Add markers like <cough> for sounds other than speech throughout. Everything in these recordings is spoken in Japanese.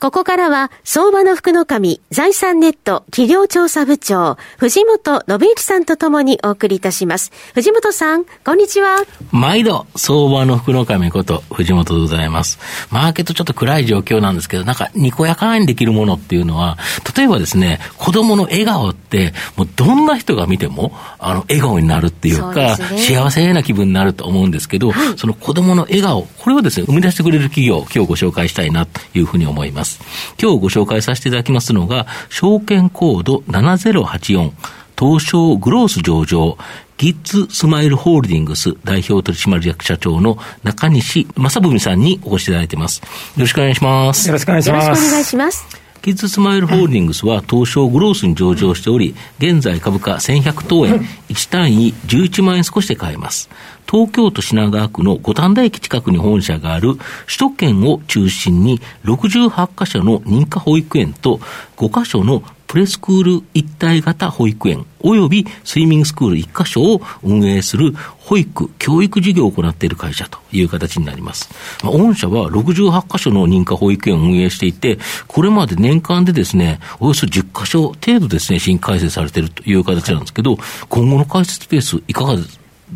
ここからは、相場の福の神、財産ネット企業調査部長、藤本信之さんとともにお送りいたします。藤本さん、こんにちは。毎度、相場の福の神こと、藤本でございます。マーケットちょっと暗い状況なんですけど、なんか、にこやかにできるものっていうのは、例えばですね、子供の笑顔って、もうどんな人が見ても、あの、笑顔になるっていうか、うね、幸せな気分になると思うんですけど、はい、その子供の笑顔、これをですね、生み出してくれる企業、今日ご紹介したいなというふうに思います。。今日ご紹介させていただきますのが、証券コード7084、東証グロース上場、ギッズスマイルホールディングス代表取締役社長の中西正文さんにお越しいただいています。よろしくお願いします。よろしくお願いします。よろしくお願いします。キッズスマイルホールディングスは東証グロースに上場しており、現在株価1100等円、1単位11万円少しで買えます。東京都品川区の五反田駅近くに本社がある首都圏を中心に68カ所の認可保育園と5カ所のプレスクール一体型保育園及びスイミングスクール1カ所を運営する保育、教育事業を行っている会社という形になります。まあ、御社は68カ所の認可保育園を運営していて、これまで年間でですね、およそ10カ所程度ですね、新開設されているという形なんですけど、今後の開設ペースいかが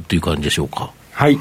という感じでしょうか？はい。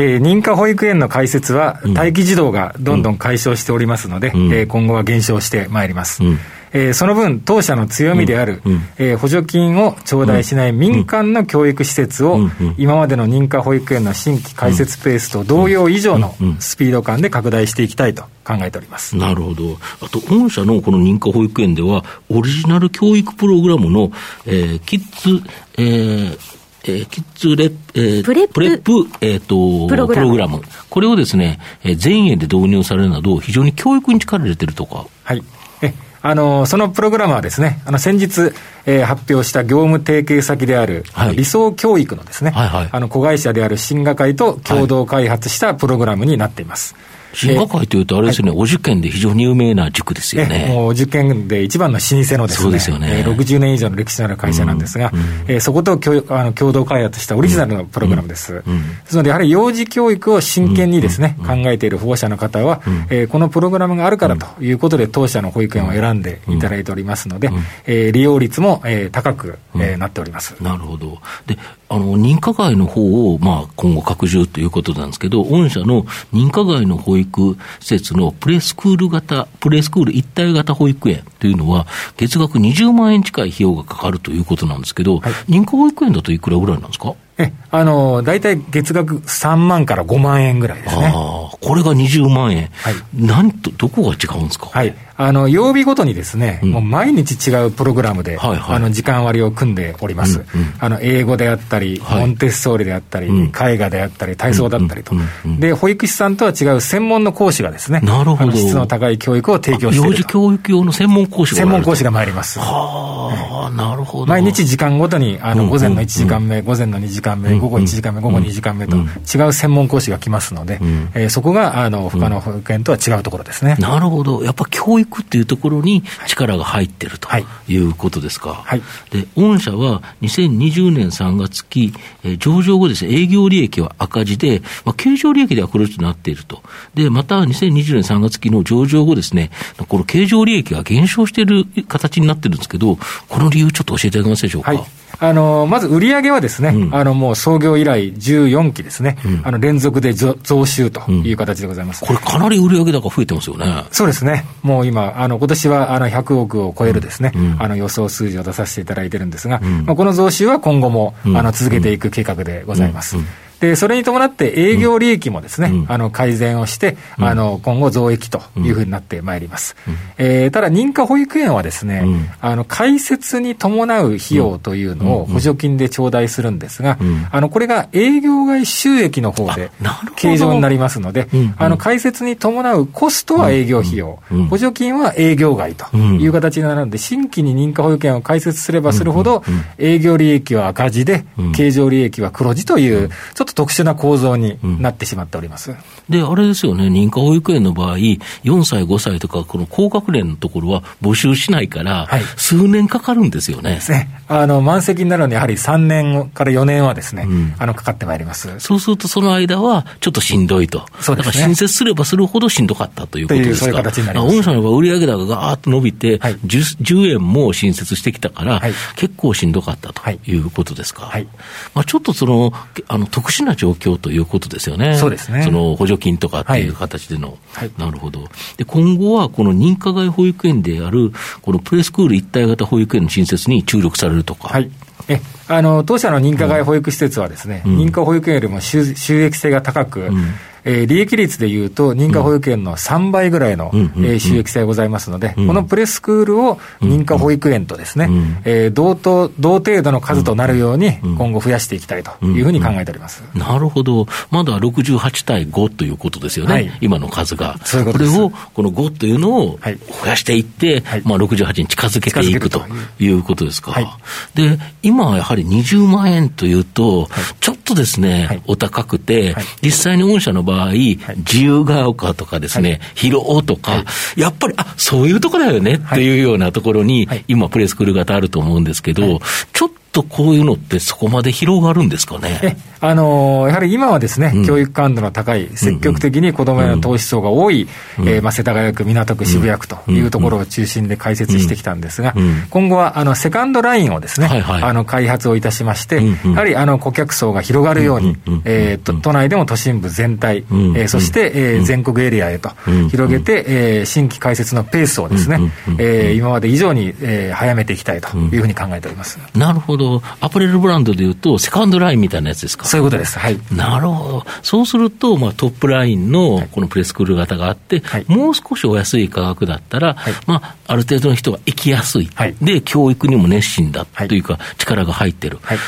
えー、認可保育園の開設は、待機児童がどんどん解消しておりますので、うん、えー、今後は減少してまいります。うん。えー、その分、当社の強みである、うん、えー、補助金を頂戴しない民間の教育施設を、今までの認可保育園の新規開設ペースと同様以上のスピード感で拡大していきたいと考えております。なるほど、あと、御社のこの認可保育園では、オリジナル教育プログラムの、えー、キッズ、えーえー、キッズレ、えー、プレップ、プレップえーと、プログラム。これをですね、えー、全園で導入されるなど、非常に教育に力を入れてるとか。はい。えあのそのプログラムはですね、あの先日、えー、発表した業務提携先である、はい、理想教育のですね、はいはい、あの子会社である新華会と共同開発したプログラムになっています。はい進学会というと、あれですね、はい、お受験で非常に有名な塾ですよね。もう受験で一番の老舗のですね、そうですよね、えー、60年以上の歴史のある会社なんですが、うんうん、えー、そこと共あの共同開発したオリジナルのプログラムです。うんうん、ですので、やはり幼児教育を真剣にですね、考えている保護者の方は、うん、えー、このプログラムがあるからということで、当社の保育園を選んでいただいておりますので、うん、えー、利用率も、えー、高く、えー、なっております。なるほど。で、あの、認可外の方を、まあ、今後拡充ということなんですけど、御社の認可外の保育施設のプレスクール型、プレスクール一体型保育園というのは、月額20万円近い費用がかかるということなんですけど、はい、認可保育園だといくらぐらいなんですか？え、あの、大体月額3万から5万円ぐらいですね。ああ、これが20万円。はい。なんと、どこが違うんですか？はい。あの、曜日ごとにですね、うん、もう毎日違うプログラムで、はいはい、あの、時間割を組んでおります。うんうん、あの、英語であったり、はい、モンテッソーリであったり、うん、絵画であったり、体操だったりと、で、保育士さんとは違う専門の講師がですね、なるほど。質の高い教育を提供している幼児教育用の専門講師が専門講師が参ります。はあ、なるほど。毎日時間ごとに、あの、午前の1時間目、午前の2時間目、午後1時間目、午後2時間目と、違う専門講師が来ますので、えそこが、あの、他の保育園とは違うところですね。なるほど。やっぱ教育っていうところにに力が入ってるということですか。はい、で、御社は2020年3月期、えー、上場後ですね、営業利益は赤字で、まあ、経常利益では黒字となっていると。で、また2020年3月期の上場後ですね、この経常利益が減少している形になってるんですけど、この理由ちょっと教えていただけますでしょうか。はいあの、まず売上はですね、うん、あの、もう創業以来14期ですね、うん、あの、連続で増収という形でございます。これかなり売上高増えてますよね。そうですね。もう今、あの、今年は、あの、100億を超えるですね、あの、予想数字を出させていただいてるんですが、まあ、この増収は今後も、あの、続けていく計画でございます。で、それに伴って営業利益もですね、うん、あの改善をして、うん、あの今後増益というふうになってまいります。うん、えー、ただ、認可保育園はですね、あの開設に伴う費用というのを補助金で頂戴するんですが、あのこれが営業外収益の方で計上になりますので、あの開設に伴うコストは営業費用、補助金は営業外という形になるので、新規に認可保育園を開設すればするほど、営業利益は赤字で、経常利益は黒字という、ちょっと特殊な構造になってしまっております。で、あれですよね、認可保育園の場合、4歳、5歳とか、この高学年のところは募集しないから、数年かかるんですよね。ですね。あの、満席になるのに、やはり3年から4年はですね、あの、かかってまいります。そうすると、その間は、ちょっとしんどいと。そうですね。だから新設すればするほどしんどかったということですか。そういう形になります。御社の場合、売上高がガーッと伸びて、はい、10, 10, 円も新設してきたから、はい、結構しんどかったということですか。はい、まあ、ちょっとその、あの、特殊な状況ということですよね。そうですね。その補助金とかっていう形での。はい、なるほど。で、今後はこの認可外保育園である、このプレスクール一体型保育園の新設に注力されるとか。はい。えあの当社の認可外保育施設はですね、うん、認可保育園よりも収益性が高く、うんえー、利益率でいうと、認可保育園の3倍ぐらいの、うん。えー、収益性がございますので、うん、このプレスクールを認可保育園とですね、うん、えー、同等、同程度の数となるように、今後増やしていきたいというふうに考えております、なるほど、まだ68対5ということですよね、はい、今の数が。そういうことこれを、この5というのを増やしていって、はい、まあ、68に近づけていくという。ことですか。はい、で、今はやはり20万円というと、ちょっとですね、お高くて、実際に御社の場合、自由が丘とかですね、広尾とか、やっぱり、あそういうとこだよねっていうようなところに、今、プレスクール型あると思うんですけど、ちょっとこういうのってそこまで広がるんですかね？あのー、やはり今はですね、うん、教育感度の高い、積極的に子どもへの投資層が多い、うん、えー、まあ、世田谷区、港区、渋谷区というところを中心で開設してきたんですが、うん、今後はあのセカンドラインをですね、はいはい、あの開発をいたしまして、やはりあの顧客層が広がるように、えー、と都内でも都心部全体、えー、そして、えー、全国エリアへと広げて、えー、新規開設のペースをですね、えー、今まで以上に、えー、早めていきたいというふうに考えております。なるほど。アパレルブランドでいうと、セカンドラインみたいなやつですか？そういうことです。はい。なるほど。そうすると、まあ、トップラインのこのプレスクール型があって、はい、もう少しお安い価格だったら、はい、まあ、ある程度の人が行きやすい。はい、で、教育にも熱心だというか、力が入ってる。はい。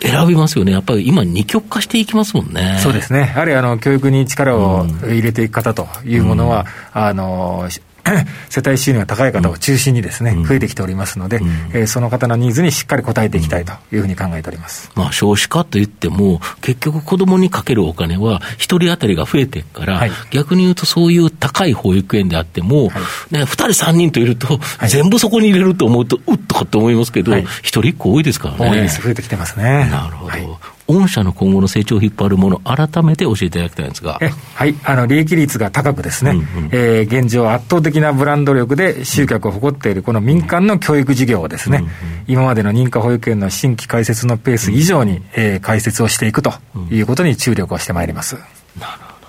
選びますよね、やっぱり今、二極化していきますもんね。そうですね、やはりあの教育に力を入れていく方というものは、うん、あの <clears throat> 世帯収入が高い方を中心にですね、うん、増えてきておりますので、うん、えー、その方のニーズにしっかり応えていきたいというふうに考えております。まあ、少子化といっても、結局子供にかけるお金は、一人当たりが増えていくから、はい、逆に言うとそういう高い保育園であっても、はい、ね、二人三人といると、はい、全部そこに入れると思うと、うっとかって思いますけど、一、人一個多いですからね。多いです。増えてきてますね。なるほど。御社の今後の成長を引っ張るもの、改めて教えていただきたいんですが。はい、あの利益率が高くですね、うんうん、えー、現状、圧倒的なブランド力で集客を誇っているこの民間の教育事業をですね、うんうん、今までの認可保育園の新規開設のペース以上に、えー、開設をしていくということに注力をしてまいります。なるほど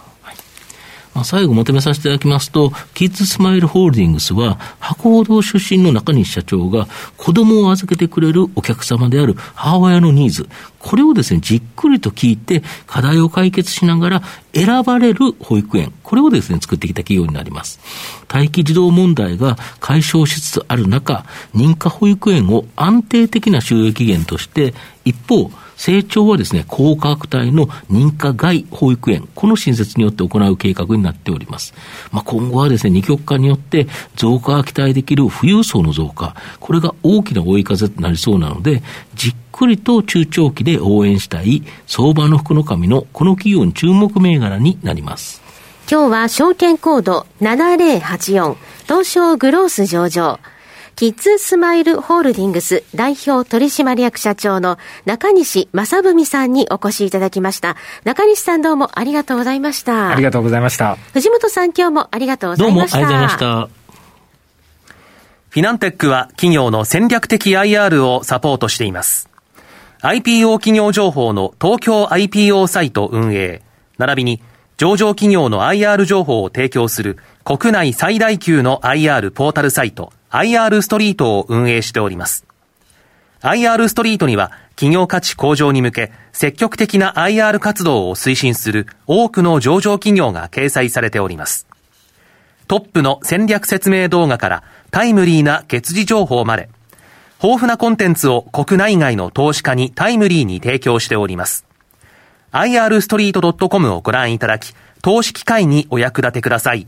まあ、最後まとめさせていただきますと、キッズスマイルホールディングスは、博報堂出身の中西社長が子供を預けてくれるお客様である母親のニーズ、これをですね、じっくりと聞いて、課題を解決しながら選ばれる保育園、これをですね、作ってきた企業になります。待機児童問題が解消しつつある中、認可保育園を安定的な収益源として、一方、成長はですね、高価格帯の認可外保育園、この新設によって行う計画になっております。まあ、今後はですね、二極化によって増加が期待できる富裕層の増加、これが大きな追い風となりそうなので、じっくりと中長期で応援したい相場の福の神のこの企業に注目銘柄になります。今日は証券コード7084東証グロース上場キッズスマイルホールディングス代表取締役社長の中西正文さんにお越しいただきました。中西さんどうもありがとうございました。ありがとうございました。藤本さん今日もありがとうございました。どうもありがとうございました。フィナンテックは企業の戦略的 IR をサポートしています。IPO 企業情報の東京 IPO サイト運営、並びに上場企業の IR 情報を提供する国内最大級の IR ポータルサイト IR ストリートを運営しております。IR ストリートには企業価値向上に向け積極的な IR 活動を推進する多くの上場企業が掲載されております。トップの戦略説明動画からタイムリーな月次情報まで、豊富なコンテンツを国内外の投資家にタイムリーに提供しております。irstreet.com をご覧いただき、投資機会にお役立てください。